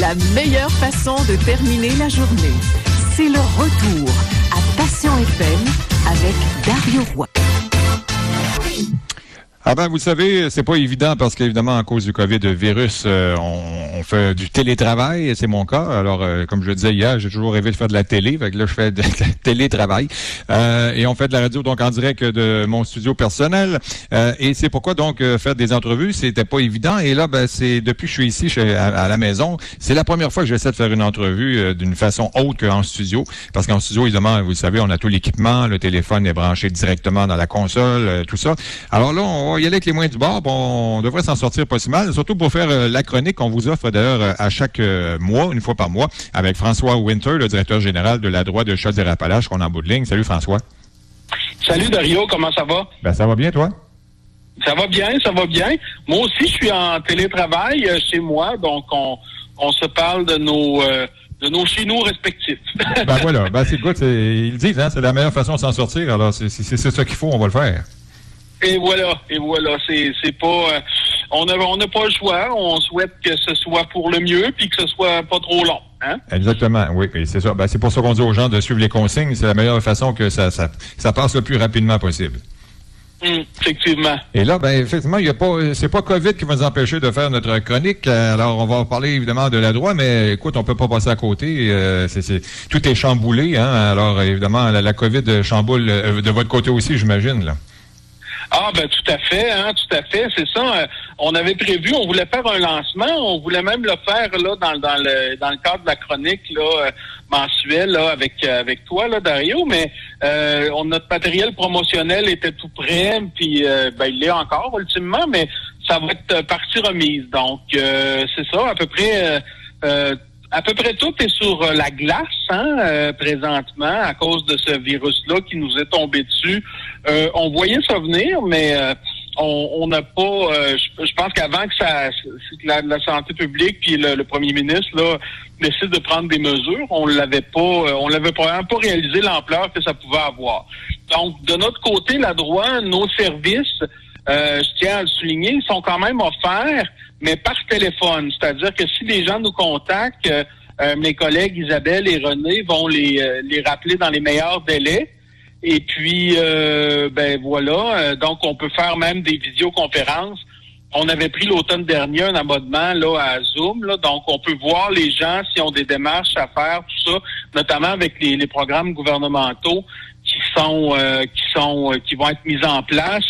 La meilleure façon de terminer la journée, c'est le retour à Passion FM avec Dario Roy. Ah ben, vous savez, c'est pas évident parce qu'évidemment, à cause du COVID virus, euh, on, fait du télétravail, c'est mon cas. Alors, euh, comme je le disais hier, j'ai toujours rêvé de faire de la télé, fait que là, je fais de la télétravail. Euh, et on fait de la radio donc en direct de mon studio personnel. et c'est pourquoi donc faire des entrevues, c'était pas évident. Et là, ben, c'est depuis que je suis ici à, la maison, c'est la première fois que j'essaie de faire une entrevue d'une façon autre qu'en studio. Parce qu'en studio, évidemment, vous savez, on a tout l'équipement, le téléphone est branché directement dans la console, tout ça. Alors là, on y aller avec les moyens du bord. On devrait s'en sortir pas si mal, surtout pour faire euh, la chronique qu'on vous offre d'ailleurs euh, à chaque euh, mois, une fois par mois, avec François Winter, le directeur général de la droite de Chaudière-Appalaches, qu'on a en bout de ligne. Salut François. Salut Dario, comment ça va? Ben, ça va bien, toi? Ça va bien, ça va bien. Moi aussi, je suis en télétravail chez moi, donc on, se parle de nos de nos chez nous respectifs. ben voilà, ben c'est good, ils disent, hein, c'est la meilleure façon de s'en sortir, alors c'est ça qu'il faut, on va le faire. Et voilà, et voilà, c'est pas euh, on n'a on pas le choix, on souhaite que ce soit pour le mieux puis que ce soit pas trop long. Hein? Exactement, oui, c'est ça. Ben, c'est pour ça qu'on dit aux gens de suivre les consignes, c'est la meilleure façon que ça, ça, ça passe le plus rapidement possible. Hum, effectivement. Et là, ben, effectivement, il y a pas, c'est pas COVID qui va nous empêcher de faire notre chronique. Alors, on va parler évidemment de la droite, mais écoute, on peut pas passer à côté. Euh, tout est chamboulé, hein. Alors, évidemment, la, la COVID chamboule euh, de votre côté aussi, j'imagine, là. Ah ben tout à fait, hein, tout à fait, c'est ça. Euh, on avait prévu, on voulait faire un lancement, on voulait même le faire là dans, dans le dans le cadre de la chronique là euh, mensuelle là avec euh, avec toi là Dario, mais on, notre matériel promotionnel était tout prêt, puis ben il l'est encore ultimement, mais ça va être partie remise. Donc c'est ça, à peu près à peu près tout est sur euh, la glace hein, euh, présentement à cause de ce virus-là qui nous est tombé dessus. Euh, on voyait ça venir, mais on n'a pas. je, pense qu'avant que ça, la, santé publique puis le, premier ministre là décide de prendre des mesures, on l'avait pas, on l'avait probablement pas réalisé l'ampleur que ça pouvait avoir. Donc de notre côté, la droite, nos services. je tiens à le souligner, ils sont quand même offerts mais par téléphone. C'est-à-dire que si les gens nous contactent, euh, euh, mes collègues Isabelle et René vont les, euh, les rappeler dans les meilleurs délais. Et puis, ben voilà, donc on peut faire même des visioconférences. On avait pris l'automne dernier un abonnement là à Zoom, là, donc on peut voir les gens s'ils ont des démarches à faire, tout ça, notamment avec les, les programmes gouvernementaux qui sont qui sont qui vont être mis en place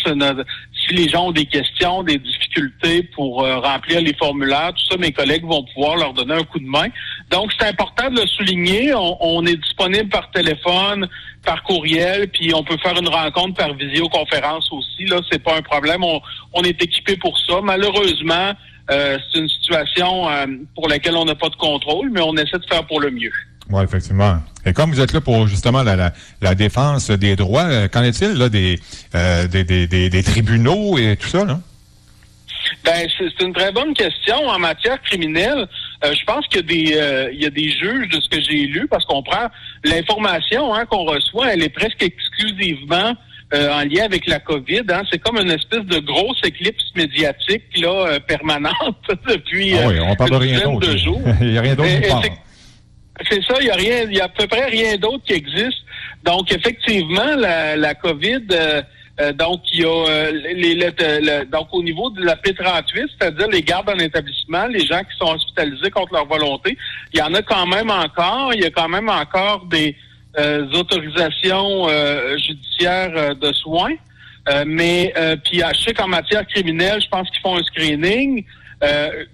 si les gens ont des questions, des difficultés pour euh, remplir les formulaires, tout ça, mes collègues vont pouvoir leur donner un coup de main. Donc, c'est important de le souligner. On, est disponible par téléphone, par courriel, puis on peut faire une rencontre par visioconférence aussi. Là, c'est pas un problème. On, est équipé pour ça. Malheureusement, euh, c'est une situation euh, pour laquelle on n'a pas de contrôle, mais on essaie de faire pour le mieux. Oui, effectivement. Et comme vous êtes là pour justement la, la, défense des droits, euh, qu'en est-il là des, des, des, des, tribunaux et tout ça, là? Ben, c'est une très bonne question. En matière criminelle, euh, je pense qu'il y, a des, il y a des juges de ce que j'ai lu, parce qu'on prend l'information hein, qu'on reçoit, elle est presque exclusivement en lien avec la COVID. Hein. C'est comme une espèce de grosse éclipse médiatique là, permanente depuis ah oui, on parle de rien d'autre. il n'y a rien d'autre c'est ça, il y a rien, il y a à peu près rien d'autre qui existe. Donc effectivement, la, la COVID, euh, euh, donc il y a euh, les, donc au niveau de la P38, c'est-à-dire les gardes en établissement, les gens qui sont hospitalisés contre leur volonté, il y en a quand même encore. Il y a quand même encore des autorisations judiciaires de soins. mais puis je sais qu'en matière criminelle, je pense qu'ils font un screening. Euh,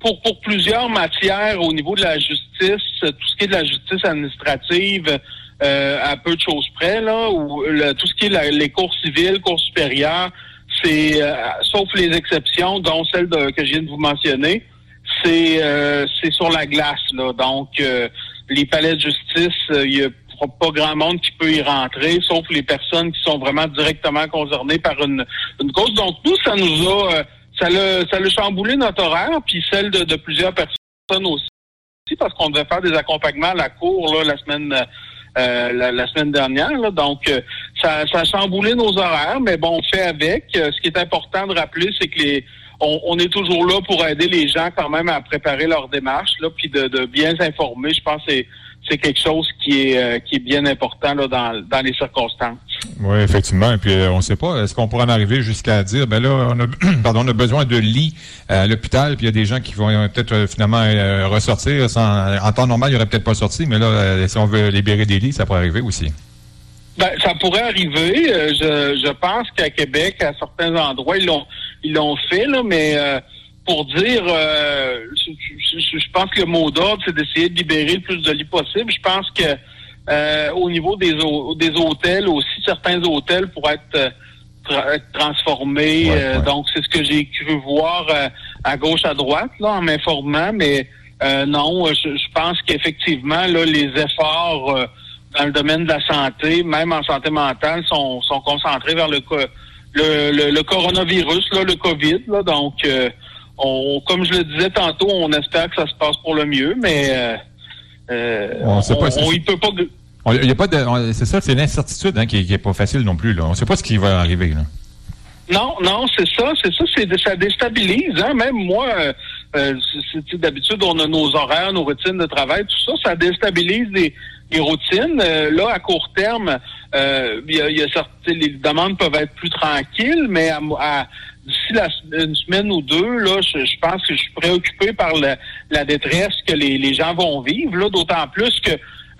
pour, pour plusieurs matières au niveau de la justice, tout ce qui est de la justice administrative, euh, à peu de choses près, là, ou tout ce qui est les cours civiles, cours supérieurs, c'est euh, sauf les exceptions, dont celle que je viens de vous mentionner, c'est c'est sur la glace, là. Donc les palais de justice, il y a pas grand monde qui peut y rentrer, sauf les personnes qui sont vraiment directement concernées par une, une cause. Donc, nous, ça nous a ça l'a ça chamboulé notre horaire, puis celle de, plusieurs personnes aussi, parce qu'on devait faire des accompagnements à la cour là, la semaine euh, la, semaine dernière. donc, euh, ça, ça a chamboulé nos horaires, mais bon, on fait avec. Euh, ce qui est important de rappeler, c'est que les on, est toujours là pour aider les gens quand même à préparer leur démarche, là, puis de, bien s'informer. Je pense que c'est quelque chose qui est euh, qui est bien important là, dans, dans les circonstances. Oui, effectivement. Et puis euh, on ne sait pas, est-ce qu'on pourrait en arriver jusqu'à dire ben là, on a pardon, on a besoin de lits à l'hôpital, puis il y a des gens qui vont peut-être finalement ressortir sans en temps normal, il n'y aurait peut-être pas sorti, mais là, si on veut libérer des lits, ça pourrait arriver aussi. Ben, ça pourrait arriver. je, je pense qu'à Québec, à certains endroits, ils l'ont ils l'ont fait, là, mais euh, pour dire, euh, je, pense que le mot d'ordre, c'est d'essayer de libérer le plus de lits possible. Je pense que euh, au niveau des, des hôtels aussi, certains hôtels pourraient être, transformés. donc, c'est ce que j'ai cru voir à gauche, à droite, là, en m'informant, mais non, je, pense qu'effectivement, là, les efforts dans le domaine de la santé, même en santé mentale, sont, sont concentrés vers le le, le, coronavirus, là, le COVID. Là, donc, euh, on, comme je le disais tantôt, on espère que ça se passe pour le mieux, mais euh, euh on, il peut pas. Il y a pas de, c'est ça, c'est l'incertitude hein, qui, n'est est pas facile non plus. Là. On ne sait pas ce qui va arriver. Là. Non, non, c'est ça, c'est ça, c'est ça déstabilise. Hein? Même moi, euh, d'habitude, on a nos horaires, nos routines de travail, tout ça, ça déstabilise les, les routines. Euh, là, à court terme, euh, y, a, y a certaines, les demandes peuvent être plus tranquilles, mais à, d'ici une semaine ou deux, là, je, pense que je suis préoccupé par la détresse que les, les gens vont vivre. Là, d'autant plus que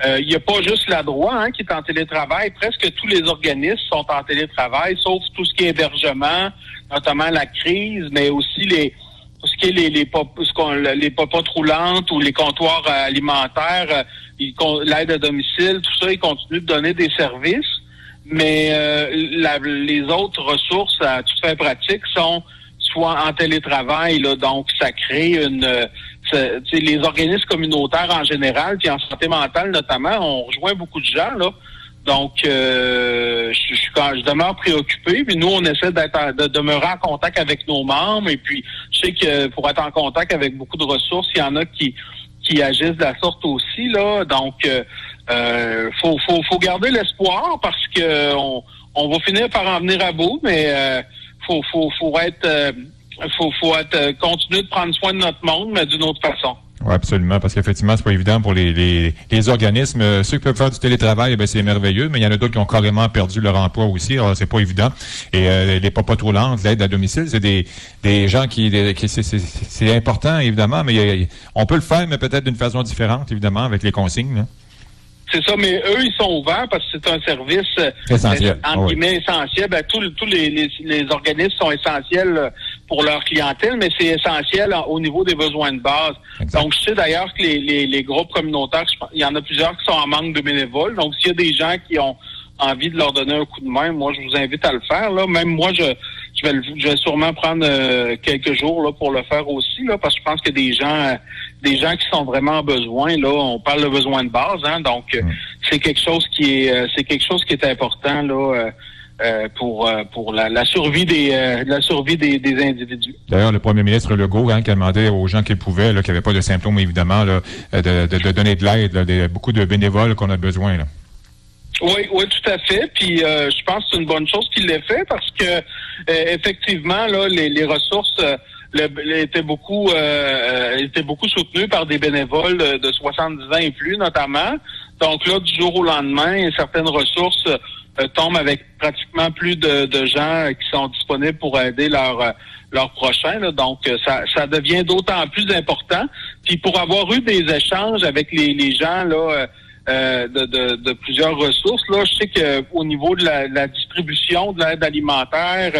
euh, il n'y a pas juste la droit hein, qui est en télétravail. Presque tous les organismes sont en télétravail, sauf tout ce qui est hébergement, notamment la crise, mais aussi les tout ce qui est les les, les popotes roulantes ou les comptoirs alimentaires, euh, l'aide à domicile, tout ça, ils continuent de donner des services. Mais euh, les autres ressources à tout fait pratique sont soit en télétravail, là, donc ça crée une les organismes communautaires en général, puis en santé mentale notamment, on rejoint beaucoup de gens, là. Donc, euh, je, je, je, demeure préoccupé. Puis nous, on essaie d'être de demeurer en contact avec nos membres. Et puis, je sais que pour être en contact avec beaucoup de ressources, il y en a qui qui agissent de la sorte aussi là. Donc, euh, euh faut, garder l'espoir parce que on, va finir par en venir à bout, mais euh, faut, faut, faut être euh, il faut, faut être, euh, continuer de prendre soin de notre monde, mais d'une autre façon. Oui, absolument, parce qu'effectivement, c'est pas évident pour les, organismes. Ceux qui peuvent faire du télétravail, ben, c'est merveilleux, mais il y en a d'autres qui ont carrément perdu leur emploi aussi, alors c'est pas évident. Et euh, les papas trop lentes, l'aide à domicile, c'est des, gens qui, c'est important, évidemment, mais on peut le faire, mais peut-être d'une façon différente, évidemment, avec les consignes. Là. C'est ça, mais eux, ils sont ouverts parce que c'est un service euh, essentiel. entre guillemets, essentiel. Ben, tous les, les, les, organismes sont essentiels euh, pour leur clientèle, mais c'est essentiel au niveau des besoins de base. Donc, je sais d'ailleurs que les, les, les groupes communautaires, il y en a plusieurs qui sont en manque de bénévoles. Donc, s'il y a des gens qui ont envie de leur donner un coup de main, moi, je vous invite à le faire. Là. Même moi, je, je, vais, je vais sûrement prendre euh, quelques jours là, pour le faire aussi, là, parce que je pense que des gens des gens qui sont vraiment en besoin. Là, on parle de besoin de base, hein, donc euh, c'est quelque chose qui est euh, c'est quelque chose qui est important là. pour pour la, survie des la survie des, individus. D'ailleurs, le premier ministre Legault hein, qui a demandé aux gens qui pouvaient, là, qui n'avaient pas de symptômes évidemment, là, de, de, donner de l'aide, beaucoup de bénévoles qu'on a besoin. Là. Oui, oui, tout à fait. Puis euh, je pense que c'est une bonne chose qu'il l'ait fait parce que euh, effectivement, là, les, les ressources euh, étaient beaucoup étaient beaucoup soutenues par des bénévoles de 70 ans et plus, notamment. Donc là, du jour au lendemain, certaines ressources tombent avec pratiquement plus de, de, gens qui sont disponibles pour aider leurs leurs prochains. Donc, ça, ça devient d'autant plus important. Puis pour avoir eu des échanges avec les, les gens là euh, de, de, de, plusieurs ressources. Là, je sais qu'au niveau de la, la, distribution de l'aide alimentaire,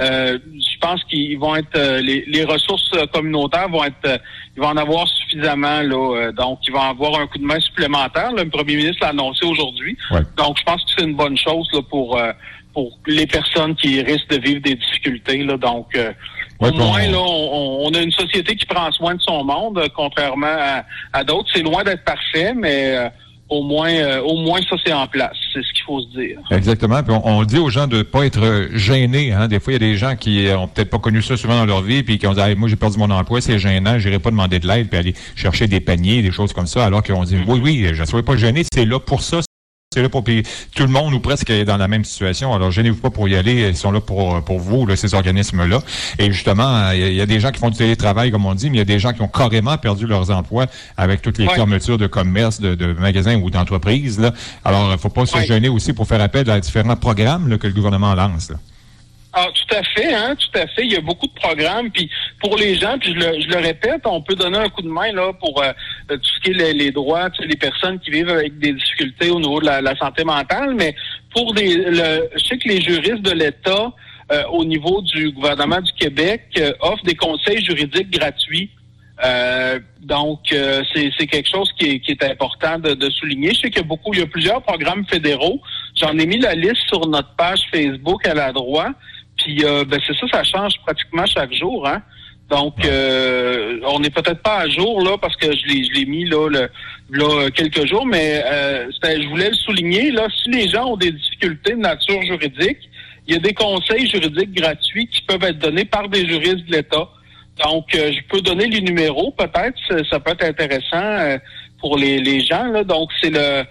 euh, euh je pense qu'ils vont être euh, les, les, ressources communautaires vont être ils vont en avoir suffisamment là. donc, ils vont avoir un coup de main supplémentaire. le premier ministre l'a annoncé aujourd'hui. Donc, je pense que c'est une bonne chose là, pour pour les personnes qui risquent de vivre des difficultés. Là. Donc, au moins, là, on, on, a une société qui prend soin de son monde, contrairement à, à d'autres. C'est loin d'être parfait, mais au moins, euh, au moins ça c'est en place. C'est ce qu'il faut se dire. Exactement. Puis on, dit aux gens de pas être gênés. Hein. Des fois, il y a des gens qui ont peut-être pas connu ça souvent dans leur vie, puis qui ont dit moi j'ai perdu mon emploi, c'est gênant, j'irai pas demander de l'aide, puis aller chercher des paniers, des choses comme ça, alors qu'on dit mm. oui, oui, je ne sois pas gêné, c'est là pour ça, C'est là pour puis tout le monde ou presque est dans la même situation. Alors gênez-vous pas pour y aller. Ils sont là pour pour vous, là, ces organismes-là. Et justement, il y, a des gens qui font du télétravail, comme on dit, mais il y a des gens qui ont carrément perdu leurs emplois avec toutes les fermetures de commerce, de, magasins ou d'entreprises. Alors, il faut pas se gêner aussi pour faire appel à différents programmes que le gouvernement lance. Ah, tout à fait, hein, tout à fait. Il y a beaucoup de programmes, puis pour les gens, puis je le, je le répète, on peut donner un coup de main là pour euh, tout ce qui est les, droits, tu sais, les personnes qui vivent avec des difficultés au niveau de la, santé mentale, mais pour des, le, je sais que les juristes de l'État euh, au niveau du gouvernement du Québec euh, offrent des conseils juridiques gratuits. donc, c'est quelque chose qui est, qui est important de, de, souligner. Je sais qu'il y a beaucoup, il y a plusieurs programmes fédéraux. J'en ai mis la liste sur notre page Facebook à la droite. Puis euh, ben c'est ça, ça change pratiquement chaque jour, hein. Donc euh, on n'est peut-être pas à jour là parce que je l'ai je l'ai mis là, le, là quelques jours, mais euh, je voulais le souligner là. Si les gens ont des difficultés de nature juridique, il y a des conseils juridiques gratuits qui peuvent être donnés par des juristes de l'État. Donc je peux donner les numéros peut-être, ça, peut être intéressant pour les, les gens là. Donc c'est le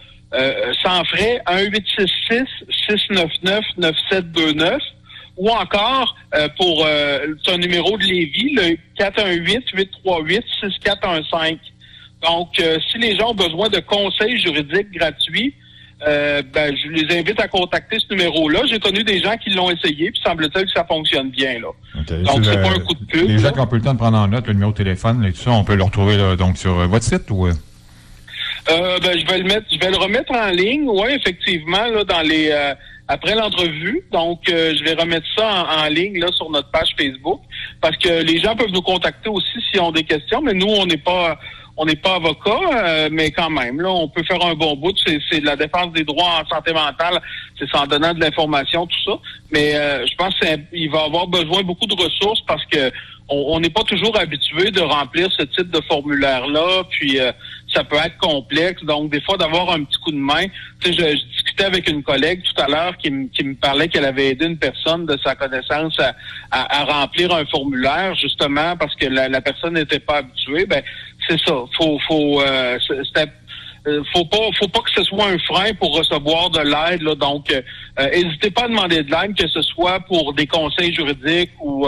sans frais 1 866 699 9729 ou encore euh, pour euh, son numéro de Lévis, le 418-838-6415. Donc, euh, si les gens ont besoin de conseils juridiques gratuits, ben, je les invite à contacter ce numéro-là. J'ai connu des gens qui l'ont essayé, puis semble-t-il que ça fonctionne bien. Là. Donc, c'est pas un coup de pub. Les gens qui ont peu le temps de prendre en note le numéro de téléphone et tout ça, on peut le retrouver donc sur votre site ou... ben, je vais le mettre, je vais le remettre en ligne, oui, effectivement, là, dans les après l'entrevue. Donc, euh, je vais remettre ça en, ligne là sur notre page Facebook parce que les gens peuvent nous contacter aussi s'ils ont des questions. Mais nous, on n'est pas on n'est pas avocat, euh, mais quand même, là, on peut faire un bon bout. C'est de la défense des droits en santé mentale, c'est en donnant de l'information, tout ça. Mais euh, je pense qu'il va avoir besoin beaucoup de ressources parce que on n'est pas toujours habitué de remplir ce type de formulaire-là, puis ça peut être complexe. Donc, des fois, d'avoir un petit coup de main. Tu sais, je, je, discutais avec une collègue tout à l'heure qui, me parlait qu'elle avait aidé une personne de sa connaissance à, remplir un formulaire, justement parce que la, personne n'était pas habituée. Ben, c'est ça. Faut, faut, euh, euh, faut pas, faut pas que ce soit un frein pour recevoir de l'aide. Donc, euh, n'hésitez pas à demander de l'aide, que ce soit pour des conseils juridiques ou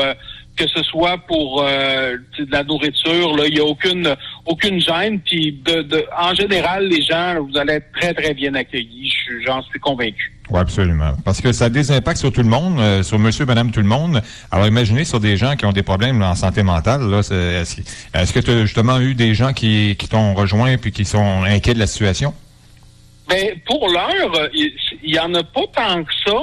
que ce soit pour euh, de la nourriture, là, il n'y a aucune aucune gêne. Puis de, de, en général, les gens, vous allez être très, très bien accueillis. J'en suis convaincu. Oui, absolument. Parce que ça a des impacts sur tout le monde, euh, sur monsieur, madame, tout le monde. Alors imaginez sur des gens qui ont des problèmes en santé mentale. Là, est-ce, est-ce que tu as justement eu des gens qui, qui t'ont rejoint puis qui sont inquiets de la situation? Ben, pour l'heure, euh, il y, en a pas tant que ça.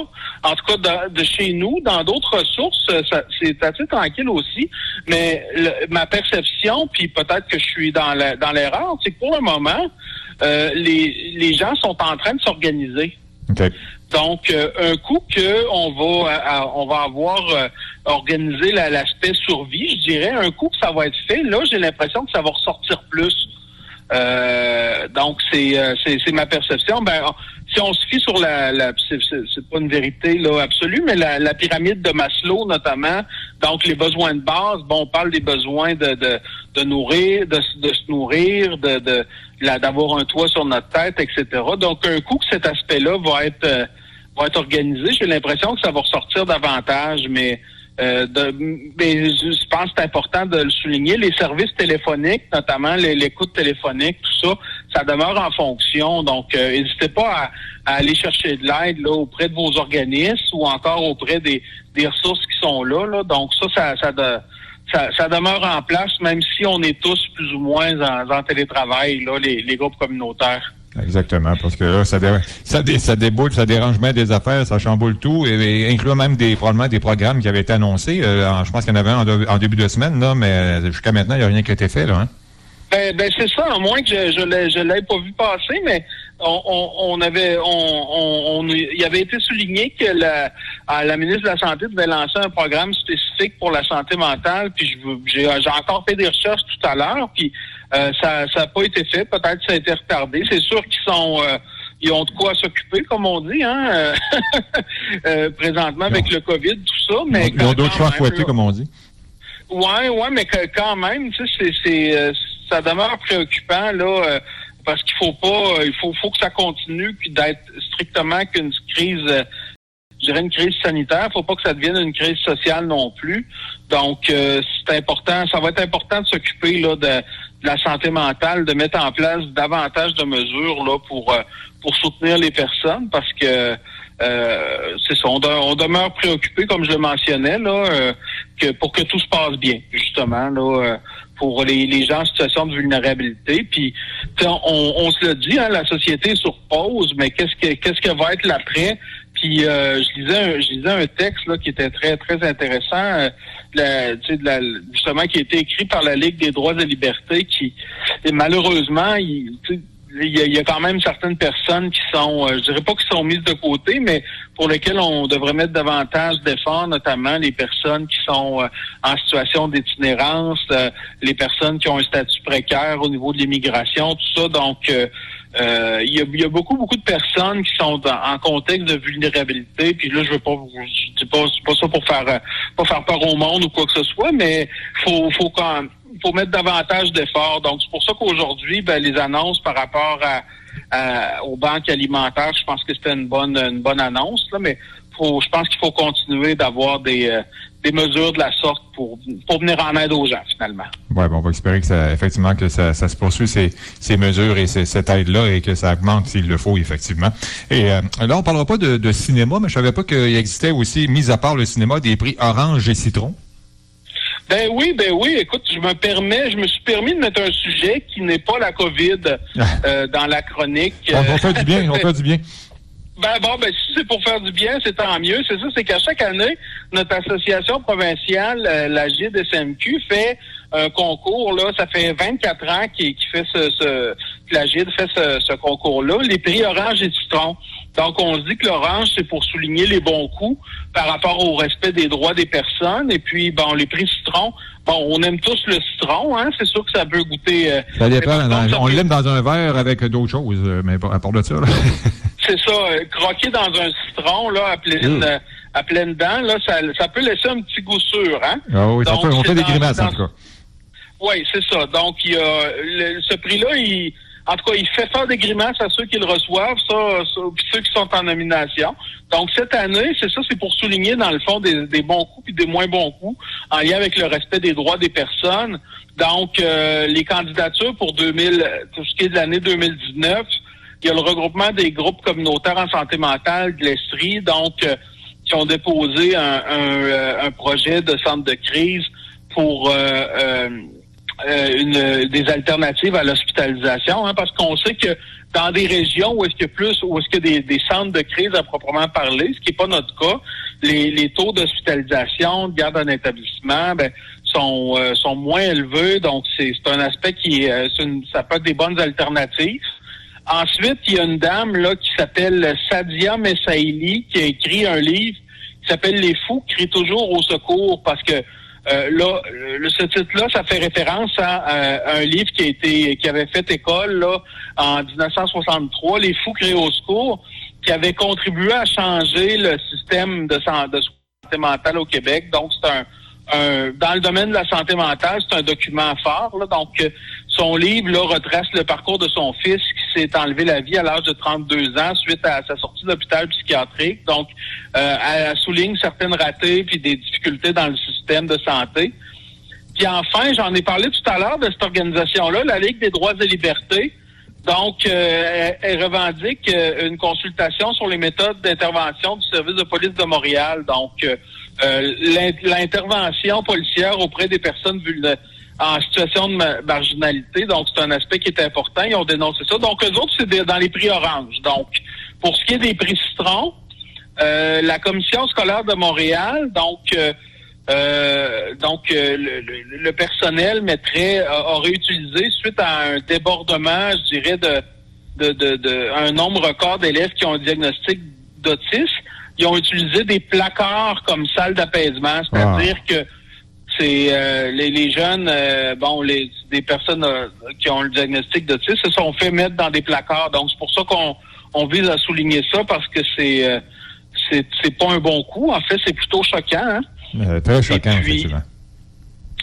En tout cas, de, chez nous, dans d'autres sources, euh, c'est assez tranquille aussi. Mais ma perception, puis peut-être que je suis dans dans l'erreur, c'est que pour le moment, euh, les, les gens sont en train de s'organiser. Donc, un coup que on va on va avoir organisé l'aspect survie, je dirais, un coup que ça va être fait, là, j'ai l'impression que ça va ressortir plus. Euh, donc euh, c'est c'est ma perception. Ben si on se fie sur la, la c'est pas une vérité là absolue, mais la, la, pyramide de Maslow notamment, donc les besoins de base. Bon, on parle des besoins de de, de nourrir, de, de se nourrir, de de d'avoir un toit sur notre tête, etc. Donc un coup que cet aspect-là va être euh, va être organisé, j'ai l'impression que ça va ressortir davantage, mais euh, mais je pense que c'est important de le souligner. Les services téléphoniques, notamment l'écoute téléphonique, tout ça, ça demeure en fonction. Donc, euh, n'hésitez pas à, aller chercher de l'aide là auprès de vos organismes ou encore auprès des, ressources qui sont là. là. Donc, ça, ça, ça, ça, demeure en place, même si on est tous plus ou moins en, télétravail, là, les, les groupes communautaires. Exactement, parce que là, ça, ça, déboule, ça dérange même des affaires, ça chamboule tout, et, inclut même des probablement des programmes qui avaient été annoncés. Euh, je pense qu'il y en avait un en, début de semaine, là, mais jusqu'à maintenant, il n'y a rien qui a été fait. Là, hein? Ben, ben c'est ça, à moins que je je l'ai pas vu passer, mais on, on, avait on, on, il avait été souligné que la, la ministre de la Santé devait lancer un programme spécifique pour la santé mentale, puis j'ai encore fait des recherches tout à l'heure, puis euh, ça n'a pas été fait, peut-être que ça a été retardé. C'est sûr qu'ils sont euh, ils ont de quoi s'occuper, comme on dit, hein, euh, présentement avec le COVID, tout ça. Mais ils ont d'autres choix à fouetter, comme on dit. Ouais, ouais, mais quand même, tu sais, c'est ça demeure préoccupant là, euh, parce qu'il faut pas, euh, il faut, faut que ça continue puis d'être strictement qu'une crise je dirais une crise sanitaire. Faut pas que ça devienne une crise sociale non plus. Donc, euh, c'est important. Ça va être important de s'occuper là de, la santé mentale, de mettre en place davantage de mesures là pour euh, pour soutenir les personnes, parce que euh, c'est ça. On, demeure préoccupé, comme je le mentionnais là, que pour que tout se passe bien, justement là. pour les, les gens en situation de vulnérabilité. Puis on, on se le dit, hein, la société est sur pause, mais qu'est-ce que qu'est-ce que va être l'après? Puis euh, je lisais je lisais un texte là, qui était très très intéressant, euh, la, la, justement qui a été écrit par la Ligue des droits et libertés, qui et malheureusement, il, il y, a, quand même certaines personnes qui sont, euh, je dirais pas qui sont mises de côté, mais pour lesquelles on devrait mettre davantage d'efforts, notamment les personnes qui sont euh, en situation d'itinérance, les personnes qui ont un statut précaire au niveau de l'immigration, tout ça. Donc, euh, il, y a, beaucoup, beaucoup de personnes qui sont en contexte de vulnérabilité. Puis là, je veux pas, je dis pas, pas ça pour faire, pas faire peur au monde ou quoi que ce soit, mais faut, faut quand, faut mettre davantage d'efforts. Donc c'est pour ça qu'aujourd'hui, ben, les annonces par rapport à, aux banques alimentaires, je pense que c'était une bonne, une bonne annonce là, mais faut, je pense qu'il faut continuer d'avoir des, euh, des mesures de la sorte pour, pour venir en aide aux gens, finalement. Oui, bon, on va espérer que ça, effectivement, que ça, ça se poursuit ces, ces mesures et cette aide-là et que ça augmente s'il le faut, effectivement. Et euh, là, on parlera pas de, de, cinéma, mais je savais pas qu'il existait aussi, mis à part le cinéma, des prix orange et citron. Ben oui, ben oui. Écoute, je me permets, je me suis permis de mettre un sujet qui n'est pas la COVID euh, dans la chronique. on, fait du bien, on fait du bien. Ben bon, ben si c'est pour faire du bien, c'est tant mieux. C'est ça, c'est qu'à chaque année, notre association provinciale, euh, la GID-SMQ, fait un concours, là, ça fait 24 ans qu'il fait ce, ce la GID fait ce, ce concours-là, les prix orange et citron. Donc, on se dit que l'orange, c'est pour souligner les bons coups par rapport au respect des droits des personnes. Et puis, bon, les prix citron, bon, on aime tous le citron, hein. C'est sûr que ça peut goûter... Euh, ça dépend. on l'aime dans un verre avec d'autres choses, euh, mais à part de ça, C'est ça. Euh, croquer dans un citron, là, à pleine, mmh. à pleine dent, là, ça, ça peut laisser un petit goût sûr, hein. Ah oui, ça on fait des grimaces, en tout cas. Oui, c'est ça. Donc, il y a, ce prix-là, il en tout cas, il fait faire des grimaces à ceux qui le reçoivent, ça, ceux qui sont en nomination. Donc cette année, c'est ça, c'est pour souligner dans le fond des, bons coups et des moins bons coups en lien avec le respect des droits des personnes. Donc euh, les candidatures pour 2000, tout ce qui est de l'année 2019, il y a le regroupement des groupes communautaires en santé mentale de l'Estrie, donc euh, qui ont déposé un, euh, un, projet de centre de crise pour euh, une, des alternatives à l'hospitalisation, hein, parce qu'on sait que dans des régions où est-ce que plus, où est-ce que des, des centres de crise à proprement parler, ce qui n'est pas notre cas, les, les taux d'hospitalisation, de garde en établissement, ben, sont, euh, sont moins élevés, donc c'est un aspect qui euh, une, ça peut être des bonnes alternatives. Ensuite, il y a une dame là qui s'appelle Sadia Messaili qui a écrit un livre qui s'appelle Les fous, qui crie toujours au secours parce que euh, là, le, ce titre-là, ça fait référence à, un livre qui a été, qui avait fait école là en 1963, Les fous créés au secours, qui avait contribué à changer le système de, de santé mentale au Québec. Donc, c'est un, dans le domaine de la santé mentale, c'est un document fort. Là, donc, son livre là, retrace le parcours de son fils qui s'est enlevé la vie à l'âge de 32 ans suite à sa sortie de l'hôpital psychiatrique. Donc, euh, elle souligne certaines ratées puis des difficultés dans le système de santé. Puis enfin, j'en ai parlé tout à l'heure de cette organisation-là, la Ligue des droits et libertés. Donc, euh, elle, revendique euh, une consultation sur les méthodes d'intervention du service de police de Montréal. Donc, euh, l'intervention policière auprès des personnes en situation de marginalité. Donc, c'est un aspect qui est important. Ils ont dénoncé ça. Donc, eux autres, c'est dans les prix orange. Donc, pour ce qui est des prix citron, la commission scolaire de Montréal, donc euh, donc, euh, le, personnel mettrait, euh, aurait utilisé, suite à un débordement, je dirais, de, de, de, de un nombre record d'élèves qui ont un diagnostic d'autisme, ils ont utilisé des placards comme salle d'apaisement, c'est-à-dire ah. que c'est les, les, jeunes, bon, les des personnes qui ont le diagnostic d'autisme se sont fait mettre dans des placards. Donc, c'est pour ça qu'on on vise à souligner ça parce que c'est c'est pas un bon coup. En fait, c'est plutôt choquant. Hein? Euh, très choquant, effectivement.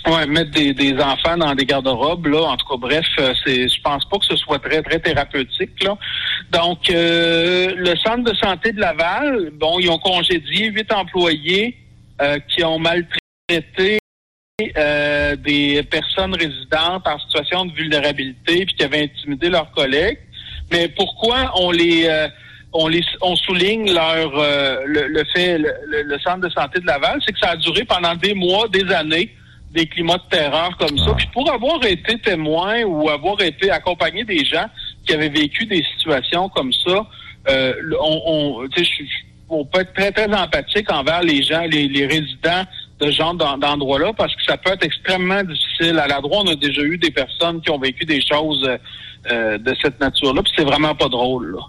Ouais, mettre des, des enfants dans des garde-robes, là, en tout cas, bref, euh, c'est, je pense pas que ce soit très, très thérapeutique, là. Donc, euh, le centre de santé de Laval, bon, ils ont congédié huit employés euh, qui ont maltraité euh, des personnes résidentes en situation de vulnérabilité puis qui avaient intimidé leurs collègues. Mais pourquoi on les on les on souligne leur le, le, fait le, le, centre de santé de Laval, c'est que ça a duré pendant des mois, des années des climats de terreur comme ça. Puis pour avoir été témoin ou avoir été accompagné des gens qui avaient vécu des situations comme ça, euh, on, on, on peut être très, très empathique envers les gens, les, les résidents de genre d'endroits-là, parce que ça peut être extrêmement difficile. À la droite, on a déjà eu des personnes qui ont vécu des choses euh, de cette nature-là, puis c'est vraiment pas drôle. Là.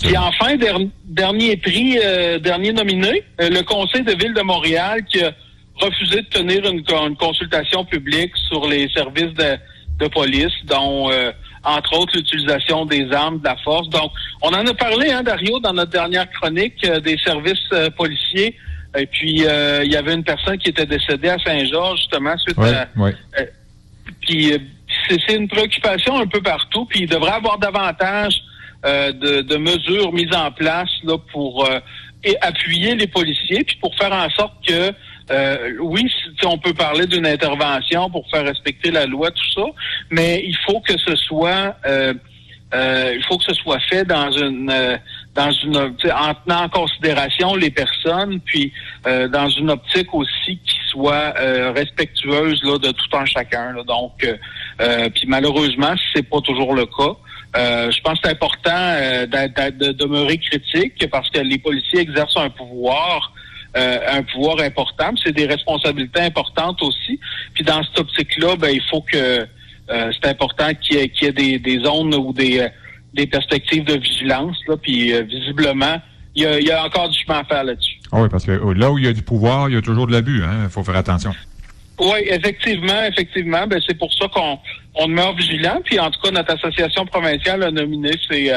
Puis enfin, dernier prix, euh, dernier nominé, euh, le Conseil de ville de Montréal qui a refusé de tenir une, consultation publique sur les services de, de police, dont euh, entre autres l'utilisation des armes de la force. Donc, on en a parlé, hein, Dario, dans notre dernière chronique euh, des services policiers. Et puis, il y avait une personne qui était décédée à Saint-Georges, justement, suite à... puis, c'est une préoccupation un peu partout. Puis, il devrait y avoir davantage de, de, mesures mises en place là, pour appuyer les policiers, puis pour faire en sorte que euh, oui, on peut parler d'une intervention pour faire respecter la loi, tout ça, mais il faut que ce soit euh, euh, il faut que ce soit fait dans une dans une en tenant en considération les personnes, puis dans une optique aussi qui soit respectueuse là, de tout un chacun. Donc, puis malheureusement, c'est pas toujours le cas. je pense que c'est important de demeurer critique parce que les policiers exercent un pouvoir euh, un pouvoir important, c'est des responsabilités importantes aussi. Puis dans cette optique-là, ben, il faut que euh, c'est important qu'il y ait, qu'il y ait des, des, zones ou des, euh, des perspectives de vigilance. Là, puis visiblement, il y, a, il y, a, encore du chemin à faire là-dessus. Ah oui, parce que là où il y a du pouvoir, il y a toujours de l'abus. Il hein? faut faire attention. Oui, effectivement, effectivement. Ben, c'est pour ça qu'on on demeure vigilant. Puis en tout cas, notre association provinciale a nominé ces,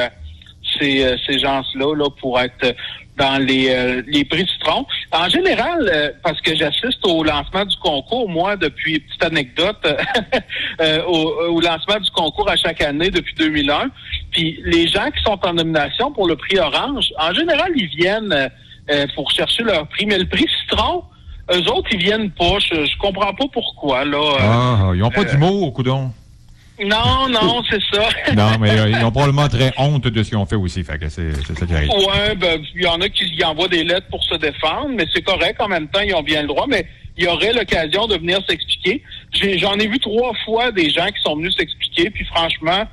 ces, ces gens-là là, pour être dans les, euh, les prix Citron. En général, euh, parce que j'assiste au lancement du concours, moi, depuis, petite anecdote, euh, au, lancement du concours à chaque année depuis 2001, puis les gens qui sont en nomination pour le prix Orange, en général, ils viennent pour chercher leur prix, mais le prix Citron, eux autres, ils viennent pas. Je, je comprends pas pourquoi, là. ah, ils ont pas d'humour, au coudon. Non, non, c'est ça. non, mais euh, ils ont probablement très honte de ce qu'ils ont fait aussi. Fait que c'est, ça qui arrive. Ouais, ben, il y en a qui y envoient des lettres pour se défendre, mais c'est correct. En même temps, ils ont bien le droit, mais il y aurait l'occasion de venir s'expliquer. j'en ai vu trois fois des gens qui sont venus s'expliquer, puis franchement, euh,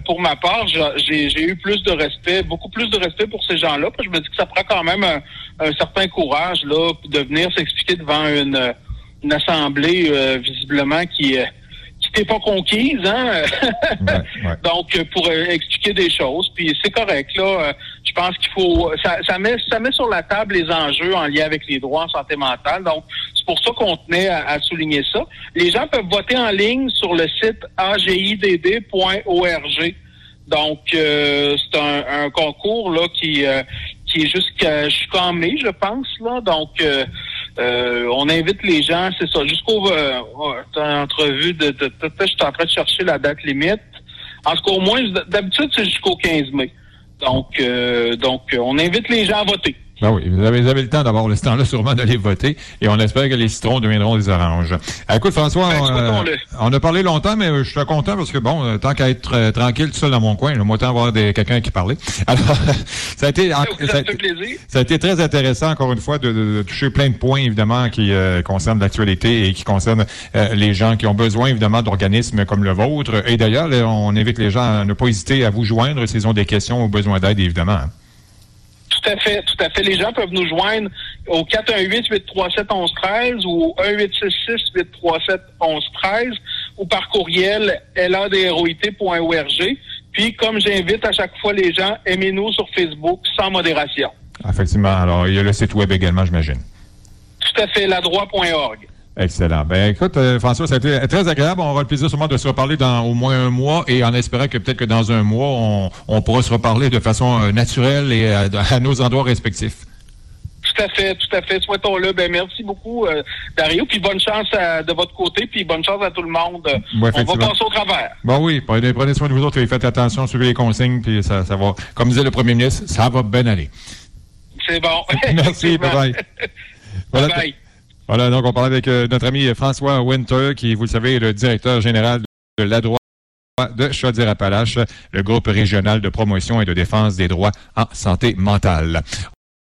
pour ma part, j'ai, eu plus de respect, beaucoup plus de respect pour ces gens-là, je me dis que ça prend quand même un, certain courage là de venir s'expliquer devant une, une assemblée euh, visiblement qui est t'es pas conquise, hein? Donc, pour euh, expliquer des choses, puis c'est correct, là. Euh, je pense qu'il faut... Ça, ça, met, ça met sur la table les enjeux en lien avec les droits en santé mentale. Donc, c'est pour ça qu'on tenait à, souligner ça. Les gens peuvent voter en ligne sur le site agidd.org. Donc, euh, c'est un, concours là qui qui est jusqu'à mai, je pense. là. Donc, euh, euh, on invite les gens, c'est ça, jusqu'au euh, entrevue de, de, de, je suis en train de chercher la date limite. En tout cas, au moins, d'habitude, c'est jusqu'au 15 mai. Donc, euh, donc, on invite les gens à voter. Ben oui, vous avez, le temps d'avoir le temps-là sûrement d'aller voter et on espère que les citrons deviendront des oranges. Euh, écoute, François, ben, euh, on, a parlé longtemps, mais euh, je suis content parce que, bon, tant qu'à être tranquille tout seul dans mon coin, moi, tant avoir quelqu'un qui parlait. Alors, ça a été ça, a, été très intéressant, encore une fois, de, toucher plein de points, évidemment, qui concernent l'actualité et qui concernent les gens qui ont besoin, évidemment, d'organismes comme le vôtre. Et d'ailleurs, on invite les gens à ne pas hésiter à vous joindre s'ils ont des questions ou besoin d'aide, évidemment. Tout à fait, tout à fait. Les gens peuvent nous joindre au 418-837-1113 ou 1866-837-1113 ou par courriel ladroit.org. Puis, comme j'invite à chaque fois les gens, aimez-nous sur Facebook sans modération. Effectivement. Alors, il y a le site web également, j'imagine. Tout à fait, ladroit.org. Excellent. Ben écoute, euh, François, ça a été très agréable. On aura le plaisir sûrement de se reparler dans au moins un mois et en espérant que peut-être que dans un mois, on, on pourra se reparler de façon euh, naturelle et à, nos endroits respectifs. Tout à fait, tout à fait. Souhaitons-le. Ben, merci beaucoup, euh, Dario. Puis bonne chance de votre côté, puis bonne chance à tout le monde. on va passer au travers. Bon oui, prenez, soin de vous autres et faites attention, suivez les consignes, puis ça, ça va. Comme disait le premier ministre, ça va bien aller. C'est bon. merci, bye bye. Voilà, bye Voilà, donc on parlait avec euh, notre ami François Winter, qui, vous le savez, est le directeur général de la droite de Chaudière-Appalaches, le groupe régional de promotion et de défense des droits en santé mentale.